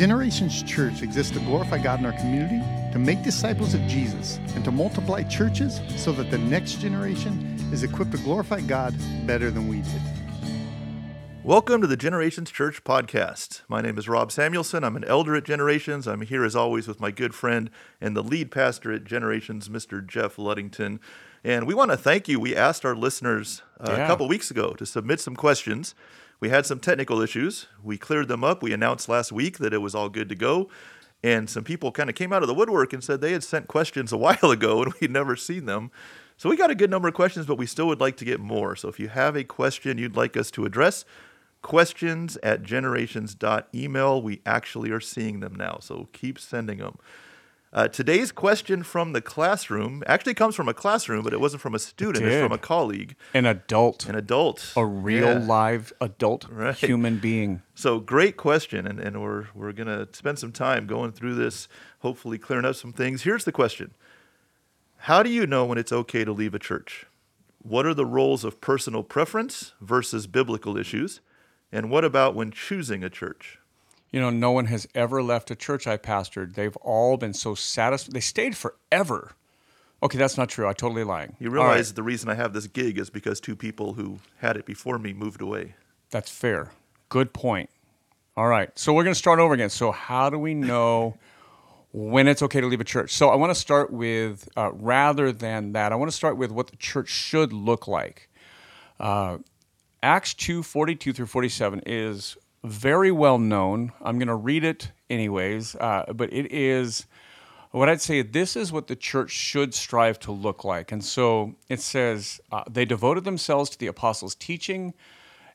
Generations Church exists to glorify God in our community, to make disciples of Jesus, and to multiply churches so that the next generation is equipped to glorify God better than we did. Welcome to the Generations Church podcast. My name is Rob Samuelson. I'm an elder at Generations. I'm here as always with my good friend and the lead pastor at Generations, Mr. Jeff Luddington. And we want to thank you. We asked our listeners uh, Yeah. a couple weeks ago to submit some questions. We had some technical issues. We cleared them up. We announced last week that it was all good to go. And some people kind of came out of the woodwork and said they had sent questions a while ago and we'd never seen them. So we got a good number of questions, but we still would like to get more. So if you have a question you'd like us to address, questions at generations.email. We actually are seeing them now, so keep sending them. Uh, today's question from the classroom actually comes from a classroom, but it wasn't from a student. It's from a colleague, An adult, an adult. a real Yeah. live adult Right. human being. So great question, and, and we're we're gonna spend some time going through this, hopefully clearing up some things. Here's the question: How do you know when it's okay to leave a church? What are the roles of personal preference versus biblical issues? And what about when choosing a church? You know, no one has ever left a church I pastored. They've all been so satisfied. They stayed forever. Okay, that's not true. I'm totally lying. You realize right, the reason I have this gig is because two people who had it before me moved away. that's fair. Good point. All right, so we're going to start over again. So, how do we know when it's okay to leave a church? So, I want to start with, uh, rather than that, I want to start with what the church should look like. Uh, Acts 2 42 through 47 is very well known. I'm going to read it anyways, uh, but it is what I'd say this is what the church should strive to look like. And so it says, uh, they devoted themselves to the apostles' teaching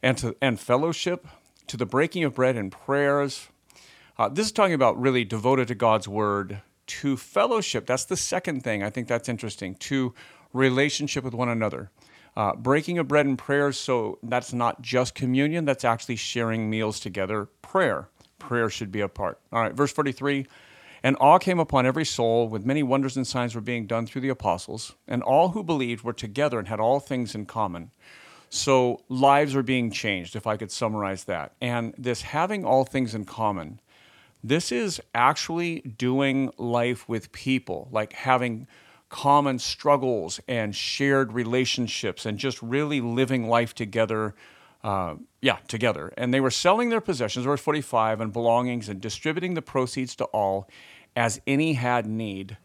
and, to, and fellowship, to the breaking of bread and prayers. Uh, this is talking about really devoted to God's word, to fellowship. That's the second thing. I think that's interesting. To relationship with one another. Uh, breaking of bread and prayers, so that's not just communion, that's actually sharing meals together. Prayer. Prayer should be a part. All right, verse 43 And awe came upon every soul, with many wonders and signs were being done through the apostles, and all who believed were together and had all things in common. So lives are being changed, if I could summarize that. And this having all things in common, this is actually doing life with people, like having common struggles and shared relationships and just really living life together. Uh, yeah, together. And they were selling their possessions, verse 45, and belongings and distributing the proceeds to all as any had need.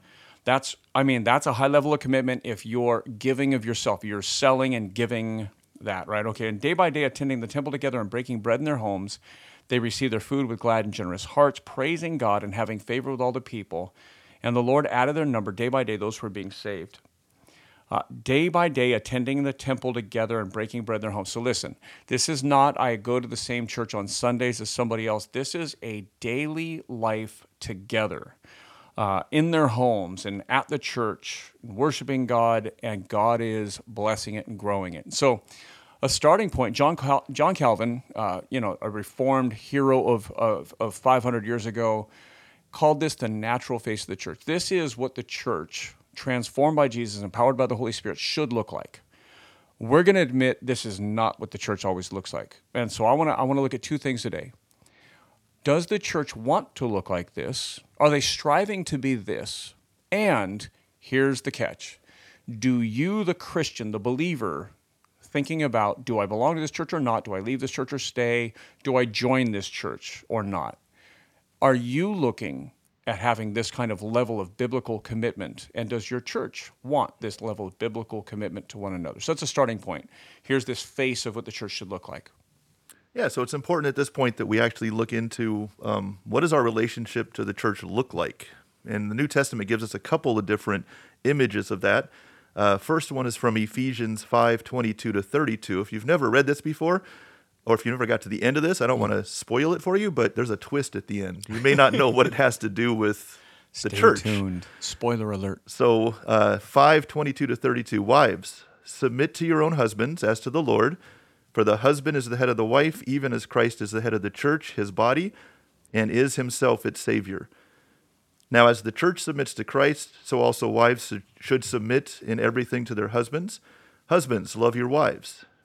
That's, I mean, that's a high level of commitment if you're giving of yourself, you're selling and giving that, right? Okay. And day by day, attending the temple together and breaking bread in their homes, they received their food with glad and generous hearts, praising God and having favor with all the people. And the Lord added their number day by day, those who were being saved. Uh, day by day, attending the temple together and breaking bread in their homes. So listen, this is not I go to the same church on Sundays as somebody else. This is a daily life together uh, in their homes and at the church, worshiping God, and God is blessing it and growing it. So, a starting point, John, Cal- John Calvin, uh, you know, a reformed hero of, of, of 500 years ago, called this the natural face of the church. This is what the church, transformed by Jesus, empowered by the Holy Spirit, should look like. We're going to admit this is not what the church always looks like. And so I want to I want to look at two things today. Does the church want to look like this? Are they striving to be this? And here's the catch. Do you the Christian, the believer, thinking about do I belong to this church or not? Do I leave this church or stay? Do I join this church or not? Are you looking at having this kind of level of biblical commitment? And does your church want this level of biblical commitment to one another? So that's a starting point. Here's this face of what the church should look like. Yeah, so it's important at this point that we actually look into um, what does our relationship to the church look like. And the New Testament gives us a couple of different images of that. Uh, first one is from Ephesians 5 22 to 32. If you've never read this before, or if you never got to the end of this, I don't want to spoil it for you, but there's a twist at the end. You may not know what it has to do with the Stay church. tuned. Spoiler alert. So uh, 5 22 to 32 Wives, submit to your own husbands as to the Lord, for the husband is the head of the wife, even as Christ is the head of the church, his body, and is himself its Savior. Now, as the church submits to Christ, so also wives should submit in everything to their husbands. Husbands, love your wives,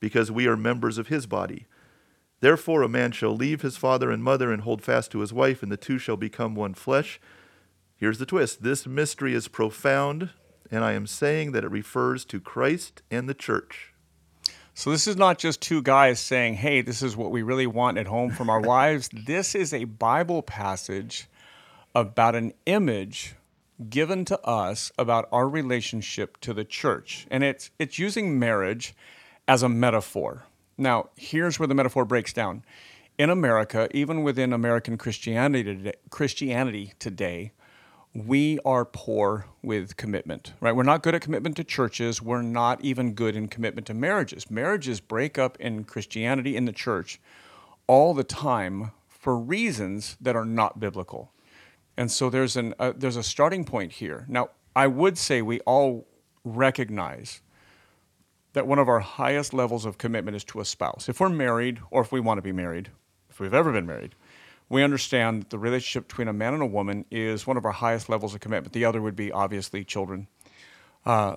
because we are members of his body. Therefore, a man shall leave his father and mother and hold fast to his wife, and the two shall become one flesh. Here's the twist this mystery is profound, and I am saying that it refers to Christ and the church. So this is not just two guys saying, "Hey, this is what we really want at home from our wives." This is a Bible passage about an image given to us about our relationship to the church. And it's it's using marriage as a metaphor. Now, here's where the metaphor breaks down. In America, even within American Christianity today, Christianity today, we are poor with commitment, right? We're not good at commitment to churches. We're not even good in commitment to marriages. Marriages break up in Christianity in the church all the time for reasons that are not biblical. And so there's an uh, there's a starting point here. Now, I would say we all recognize that one of our highest levels of commitment is to a spouse. If we're married or if we want to be married, if we've ever been married, we understand that the relationship between a man and a woman is one of our highest levels of commitment. The other would be obviously children. Uh,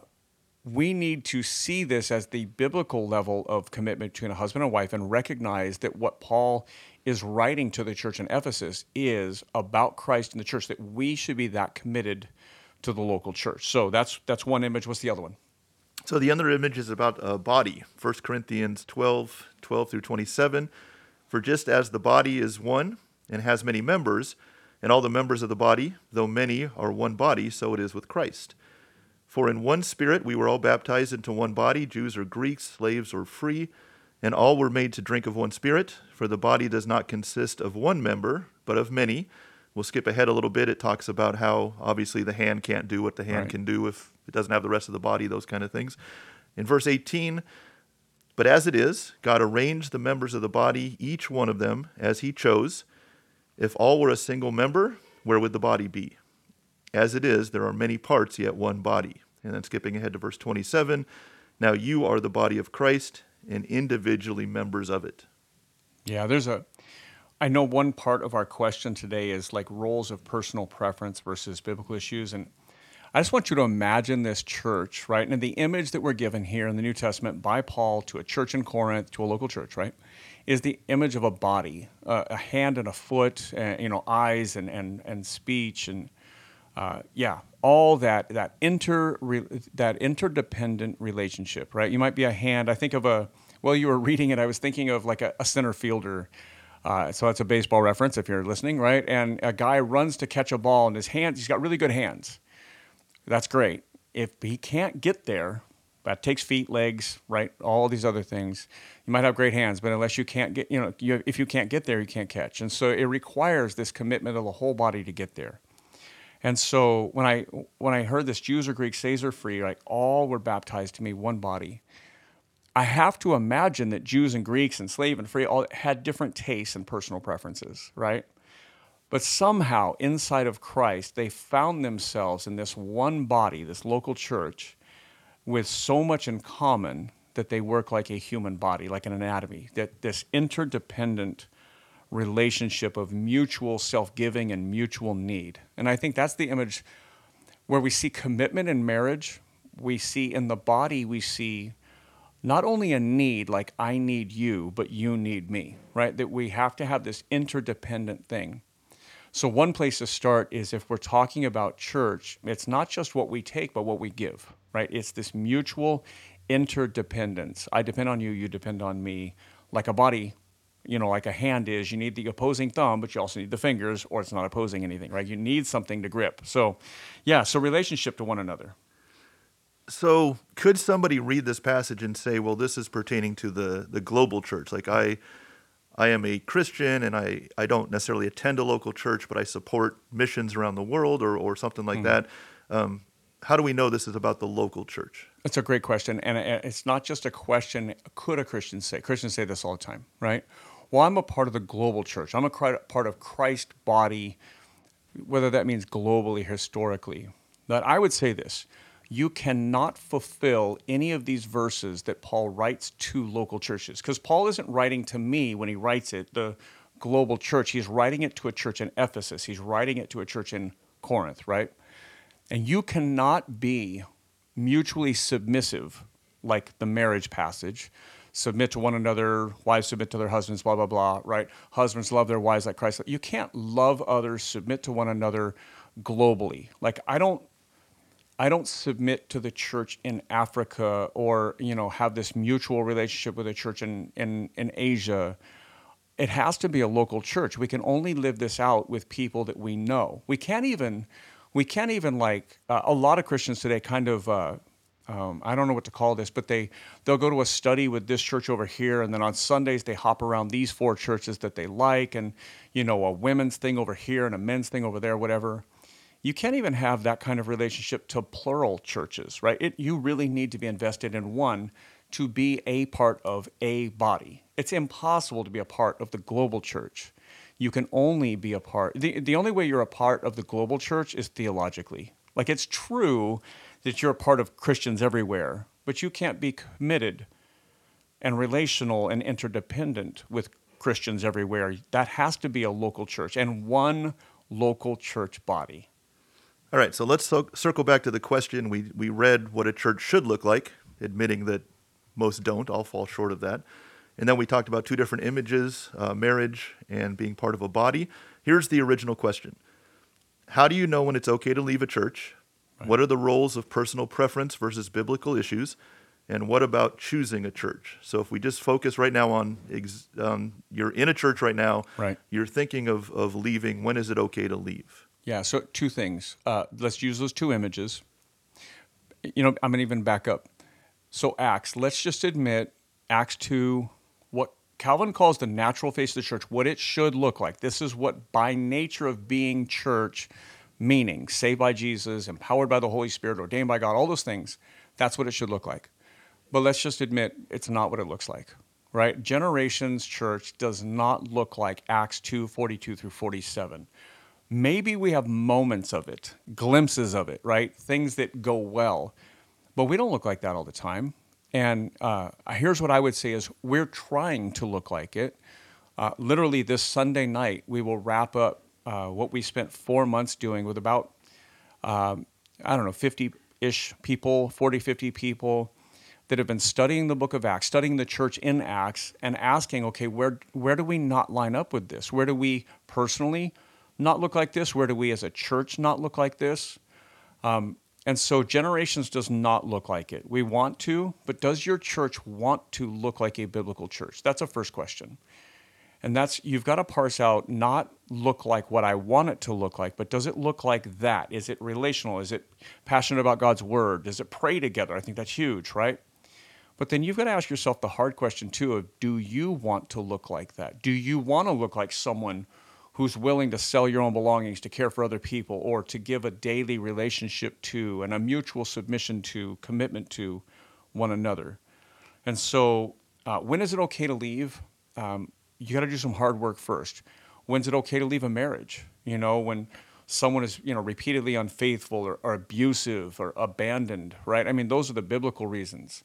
we need to see this as the biblical level of commitment between a husband and wife and recognize that what Paul is writing to the church in Ephesus is about Christ and the church, that we should be that committed to the local church. So that's that's one image. What's the other one? So the other image is about a body. 1 Corinthians 12, 12 through 27. For just as the body is one and has many members, and all the members of the body, though many, are one body, so it is with Christ. For in one spirit we were all baptized into one body, Jews or Greeks, slaves or free, and all were made to drink of one spirit. For the body does not consist of one member, but of many. We'll skip ahead a little bit. It talks about how obviously the hand can't do what the hand Right. can do if it doesn't have the rest of the body, those kind of things. In verse 18, but as it is, God arranged the members of the body, each one of them, as he chose. If all were a single member, where would the body be? As it is, there are many parts, yet one body. And then skipping ahead to verse 27, now you are the body of Christ and individually members of it. Yeah, there's a. I know one part of our question today is like roles of personal preference versus biblical issues. And I just want you to imagine this church, right? And the image that we're given here in the New Testament by Paul to a church in Corinth, to a local church, right? Is the image of a body, uh, a hand and a foot, uh, you know, eyes and, and, and speech and uh, yeah, all that that inter that interdependent relationship, right? You might be a hand. I think of a well, you were reading it. I was thinking of like a, a center fielder. Uh, so that's a baseball reference if you're listening, right? And a guy runs to catch a ball, and his hands. He's got really good hands. That's great. If he can't get there, that takes feet, legs, right? All these other things. You might have great hands, but unless you can't get, you know, you, if you can't get there, you can't catch. And so it requires this commitment of the whole body to get there. And so when I when I heard this Jews or Greeks, slaves or free, like all were baptized to me, one body. I have to imagine that Jews and Greeks and slave and free all had different tastes and personal preferences, right? But somehow inside of Christ, they found themselves in this one body, this local church, with so much in common that they work like a human body, like an anatomy, that this interdependent relationship of mutual self giving and mutual need. And I think that's the image where we see commitment in marriage, we see in the body, we see not only a need like I need you, but you need me, right? That we have to have this interdependent thing. So, one place to start is if we're talking about church, it's not just what we take, but what we give, right? It's this mutual interdependence. I depend on you, you depend on me. Like a body, you know, like a hand is, you need the opposing thumb, but you also need the fingers, or it's not opposing anything, right? You need something to grip. So, yeah, so relationship to one another. So, could somebody read this passage and say, "Well, this is pertaining to the the global church"? Like I, I am a Christian, and I I don't necessarily attend a local church, but I support missions around the world, or or something like that. Um, how do we know this is about the local church? That's a great question. And it's not just a question, could a Christian say? Christians say this all the time, right? well, I'm a part of the global church. I'm a part of Christ's body, whether that means globally, historically. But I would say this you cannot fulfill any of these verses that Paul writes to local churches. Because Paul isn't writing to me when he writes it, the global church. He's writing it to a church in Ephesus, he's writing it to a church in Corinth, right? And you cannot be mutually submissive, like the marriage passage. Submit to one another, wives submit to their husbands, blah, blah, blah, right? Husbands love their wives like Christ. You can't love others, submit to one another globally. Like, I don't I don't submit to the church in Africa or you know have this mutual relationship with a church in, in, in Asia. It has to be a local church. We can only live this out with people that we know. We can't even we can't even like uh, a lot of Christians today kind of uh, um, I don't know what to call this, but they they'll go to a study with this church over here, and then on Sundays they hop around these four churches that they like, and you know a women's thing over here and a men's thing over there, whatever you can't even have that kind of relationship to plural churches, right? It, you really need to be invested in one to be a part of a body. It's impossible to be a part of the global church. You can only be a part, the, the only way you're a part of the global church is theologically. Like it's true that you're a part of Christians everywhere, but you can't be committed and relational and interdependent with Christians everywhere. That has to be a local church and one local church body. All right, so let's so- circle back to the question. We, we read what a church should look like, admitting that most don't. I'll fall short of that. And then we talked about two different images uh, marriage and being part of a body. Here's the original question How do you know when it's okay to leave a church? Right. What are the roles of personal preference versus biblical issues? And what about choosing a church? So if we just focus right now on ex- um, you're in a church right now, right. you're thinking of, of leaving. When is it okay to leave? Yeah, so two things. Uh, let's use those two images. You know, I'm going to even back up. So, Acts, let's just admit Acts 2, what Calvin calls the natural face of the church, what it should look like. This is what, by nature of being church, meaning saved by Jesus, empowered by the Holy Spirit, ordained by God, all those things, that's what it should look like. But let's just admit it's not what it looks like, right? Generations Church does not look like Acts 2 42 through 47 maybe we have moments of it, glimpses of it, right? Things that go well, but we don't look like that all the time. And uh, here's what I would say is we're trying to look like it. Uh, literally this Sunday night, we will wrap up uh, what we spent four months doing with about, um, I don't know, 50-ish people, 40, 50 people that have been studying the book of Acts, studying the church in Acts, and asking, okay, where, where do we not line up with this? Where do we personally not look like this? Where do we as a church not look like this? Um, and so generations does not look like it. We want to, but does your church want to look like a biblical church? That's a first question. And that's you've got to parse out not look like what I want it to look like, but does it look like that? Is it relational? Is it passionate about God's word? Does it pray together? I think that's huge, right? But then you've got to ask yourself the hard question too of do you want to look like that? Do you want to look like someone who's willing to sell your own belongings to care for other people or to give a daily relationship to and a mutual submission to, commitment to one another. And so, uh, when is it okay to leave? Um, you got to do some hard work first. When's it okay to leave a marriage? You know, when someone is you know repeatedly unfaithful or, or abusive or abandoned, right? I mean, those are the biblical reasons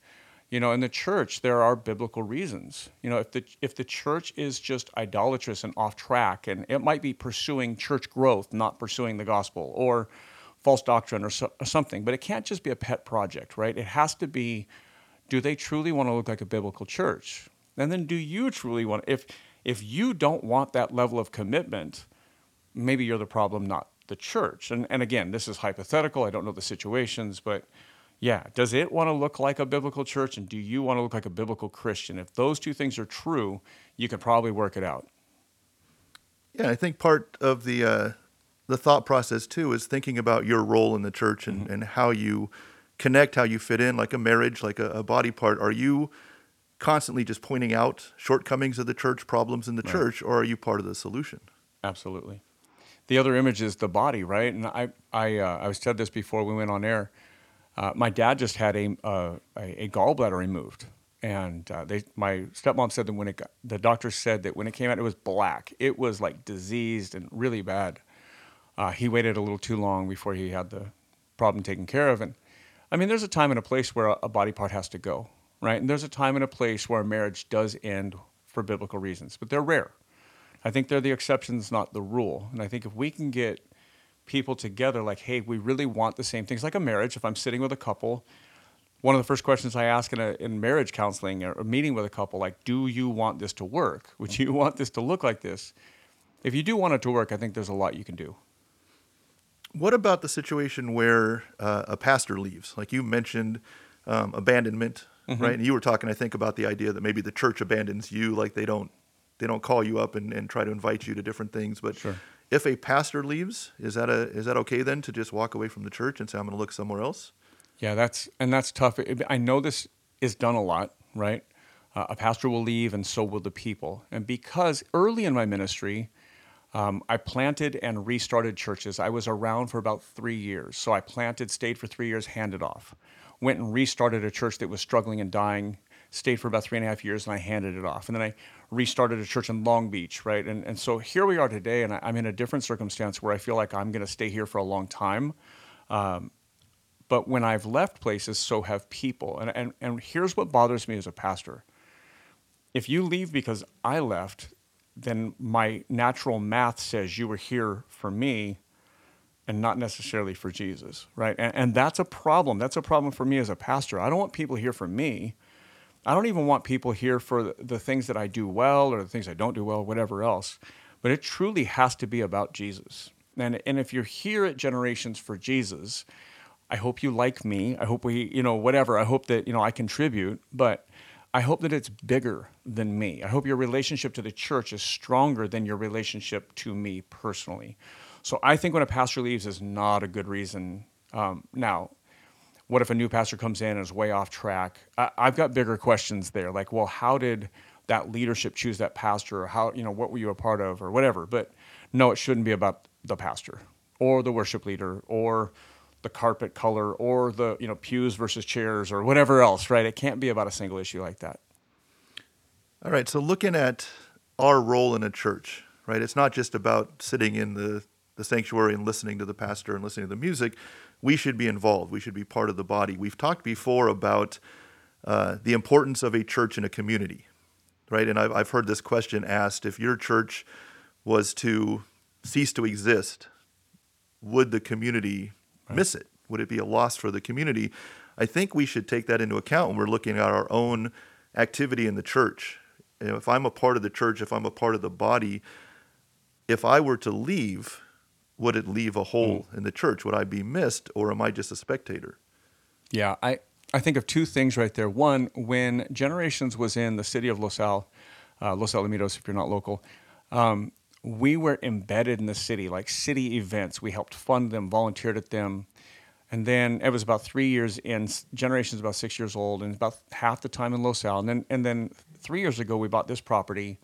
you know in the church there are biblical reasons. You know if the if the church is just idolatrous and off track and it might be pursuing church growth not pursuing the gospel or false doctrine or, so, or something but it can't just be a pet project right? It has to be do they truly want to look like a biblical church? And then do you truly want if if you don't want that level of commitment maybe you're the problem not the church. And and again this is hypothetical. I don't know the situations but yeah, does it want to look like a biblical church and do you want to look like a biblical Christian? If those two things are true, you can probably work it out. Yeah, I think part of the uh, the thought process too is thinking about your role in the church and, mm-hmm. and how you connect, how you fit in, like a marriage, like a, a, body part. Are you constantly just pointing out shortcomings of the church, problems in the right. church, or are you part of the solution? Absolutely. The other image is the body, right? And I I uh, I said this before we went on air uh, my dad just had a, uh, a, gallbladder removed. and uh, they my stepmom said that when it got, the doctor said that when it came out it was black. It was like diseased and really bad. Uh, he waited a little too long before he had the problem taken care of, and I mean, there's a time and a place where a, a body part has to go, right? And there's a time and a place where a marriage does end for biblical reasons, but they're rare. I think they're the exceptions, not the rule. And I think if we can get people together, like, hey, we really want the same things, like a marriage. If I'm sitting with a couple, one of the first questions I ask in, a, in marriage counseling or a meeting with a couple, like, do you want this to work? Would you want this to look like this? If you do want it to work, I think there's a lot you can do. What about the situation where uh, a pastor leaves? Like you mentioned, um, abandonment, mm-hmm. right? And you were talking, I think, about the idea that maybe the church abandons you, like they don't they don't call you up and, and try to invite you to different things. But sure. If a pastor leaves, is that a is that okay then to just walk away from the church and say I'm going to look somewhere else? Yeah, that's and that's tough. I know this is done a lot, right? Uh, a pastor will leave, and so will the people. And because early in my ministry, um, I planted and restarted churches. I was around for about three years. So I planted, stayed for three years, handed off. Went and restarted a church that was struggling and dying, stayed for about three and a half years, and I handed it off. And then I restarted a church in Long Beach, right? And, and so here we are today, and I, am in a different circumstance where I feel like I'm going to stay here for a long time. Um, but when I've left places, so have people. And, and, and here's what bothers me as a pastor. If you leave because I left, then my natural math says you were here for me and not necessarily for Jesus, right? And, and, that's a problem. That's a problem for me as a pastor. I don't want people here for me. I don't even want people here for the, things that I do well or the things I don't do well, whatever else. But it truly has to be about Jesus. And, and if you're here at Generations for Jesus, I hope you like me. I hope we, you know, whatever. I hope that, you know, I contribute. But I hope that it's bigger than me. I hope your relationship to the church is stronger than your relationship to me personally. So I think when a pastor leaves is not a good reason. Um, now, what if a new pastor comes in and is way off track? I, I've got bigger questions there, like, well, how did that leadership choose that pastor, or how you know what were you a part of, or whatever? But no, it shouldn't be about the pastor or the worship leader or the carpet color or the you know pews versus chairs or whatever else, right? It can't be about a single issue like that. All right. So looking at our role in a church, right? It's not just about sitting in the the sanctuary and listening to the pastor and listening to the music. We should be involved. We should be part of the body. We've talked before about uh, the importance of a church in a community, right? And I've, I've heard this question asked if your church was to cease to exist, would the community right. miss it? Would it be a loss for the community? I think we should take that into account when we're looking at our own activity in the church. You know, if I'm a part of the church, if I'm a part of the body, if I were to leave, would it leave a hole mm. in the church? Would I be missed, or am I just a spectator? Yeah, I, I think of two things right there. One, when Generations was in the city of Los Al, uh, Los Alamitos, if you're not local, um, we were embedded in the city, like city events. We helped fund them, volunteered at them. And then it was about three years in, Generations about six years old, and about half the time in Los Al. And then, and then three years ago, we bought this property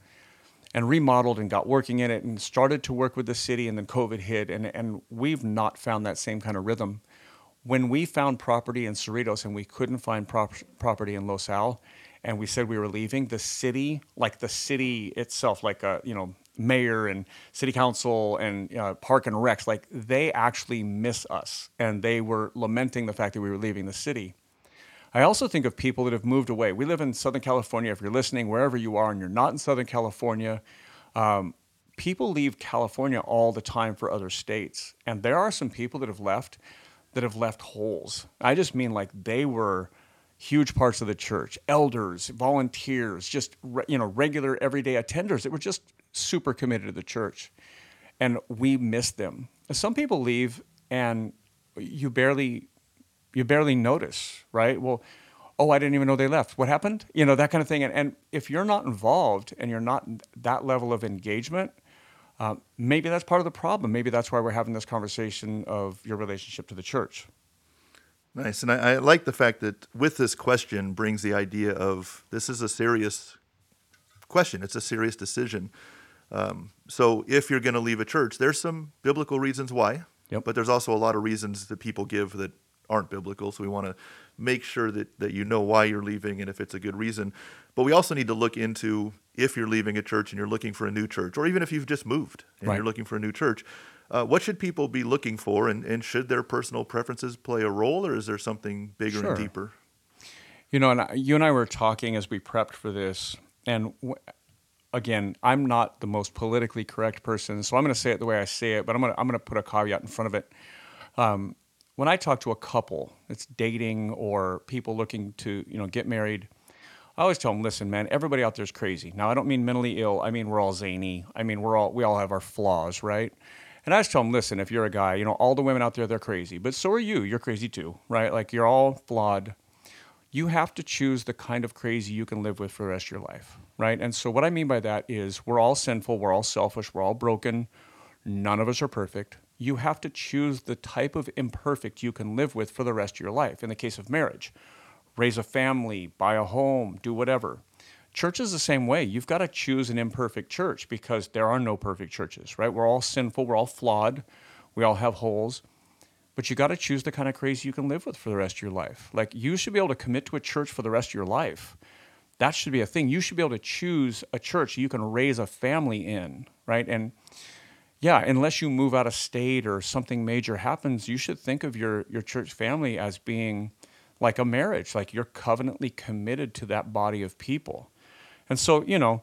and remodeled and got working in it and started to work with the city. And then COVID hit, and, and we've not found that same kind of rhythm. When we found property in Cerritos and we couldn't find prop- property in Los Al, and we said we were leaving, the city, like the city itself, like a, you know, mayor and city council and uh, park and recs, like they actually miss us. And they were lamenting the fact that we were leaving the city. I also think of people that have moved away. We live in Southern California. If you're listening, wherever you are, and you're not in Southern California, um, people leave California all the time for other states. And there are some people that have left that have left holes. I just mean like they were huge parts of the church, elders, volunteers, just you know regular everyday attenders that were just super committed to the church, and we miss them. Some people leave and you barely you barely notice, right? Well, oh, I didn't even know they left. What happened? You know that kind of thing. And, and if you're not involved and you're not that level of engagement, uh, maybe that's part of the problem. Maybe that's why we're having this conversation of your relationship to the church. Nice. And I, I, like the fact that with this question brings the idea of this is a serious question, it's a serious decision. Um, so if you're going to leave a church, there's some biblical reasons why, yep. but there's also a lot of reasons that people give that aren't biblical. So we want to make sure that, that you know why you're leaving and if it's a good reason. But we also need to look into if you're leaving a church and you're looking for a new church, or even if you've just moved and Right. you're looking for a new church, uh, what should people be looking for? And, and should their personal preferences play a role, or is there something bigger Sure. and deeper? You know, and I- you and I were talking as we prepped for this, and w- again, I'm not the most politically correct person, so I'm going to say it the way I say it, but I'm going to I'm going to put a caveat in front of it. Um, when I talk to a couple, it's dating or people looking to you know get married. I always tell them, listen, man, everybody out there is crazy. Now, I don't mean mentally ill. I mean we're all zany. I mean we're all we all have our flaws, right? And I just tell them, listen, if you're a guy, you know, all the women out there, they're crazy, but so are you. You're crazy too, right? Like you're all flawed you have to choose the kind of crazy you can live with for the rest of your life, right? And so, what I mean by that is we're all sinful, we're all selfish, we're all broken. None of us are perfect. You have to choose the type of imperfect you can live with for the rest of your life. In the case of marriage, raise a family, buy a home, do whatever. Church is the same way. You've got to choose an imperfect church because there are no perfect churches, right? We're all sinful, we're all flawed, we all have holes but you got to choose the kind of crazy you can live with for the rest of your life. Like you should be able to commit to a church for the rest of your life. That should be a thing. You should be able to choose a church you can raise a family in, right? And yeah, unless you move out of state or something major happens, you should think of your your church family as being like a marriage, like you're covenantly committed to that body of people. And so, you know,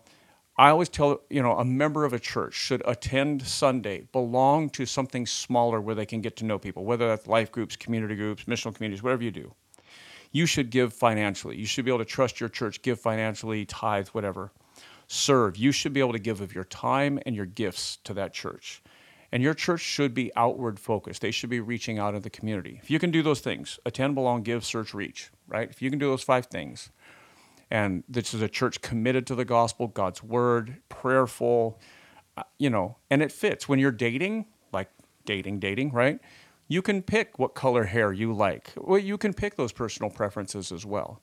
I always tell, you know, a member of a church should attend Sunday, belong to something smaller where they can get to know people, whether that's life groups, community groups, missional communities, whatever you do. You should give financially. You should be able to trust your church, give financially, tithe, whatever. Serve. You should be able to give of your time and your gifts to that church. And your church should be outward focused. They should be reaching out in the community. If you can do those things, attend, belong, give, search, reach, right? If you can do those five things, and this is a church committed to the gospel, God's word, prayerful, uh, you know, and it fits. When you're dating, like dating, dating, right? You can pick what color hair you like. Well, you can pick those personal preferences as well.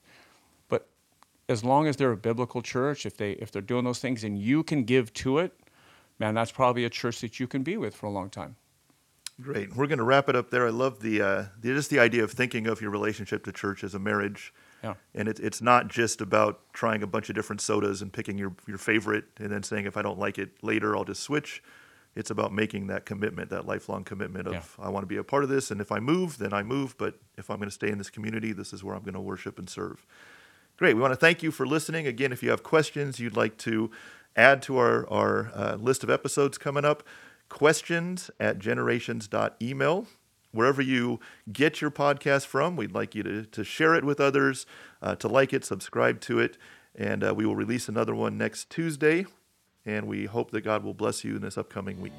As long as they're a biblical church, if they if they're doing those things and you can give to it, man, that's probably a church that you can be with for a long time. Great. We're going to wrap it up there. I love the, uh, the just the idea of thinking of your relationship to church as a marriage. Yeah. And it, it's not just about trying a bunch of different sodas and picking your, your favorite and then saying, if I don't like it later, I'll just switch. It's about making that commitment, that lifelong commitment of, Yeah. I want to be a part of this. And if I move, then I move. But if I'm going to stay in this community, this is where I'm going to worship and serve. Great. We want to thank you for listening. Again, if you have questions you'd like to add to our, our uh, list of episodes coming up, questions at generations.email. Wherever you get your podcast from, we'd like you to, to share it with others, uh, to like it, subscribe to it, and uh, we will release another one next Tuesday. And we hope that God will bless you in this upcoming week.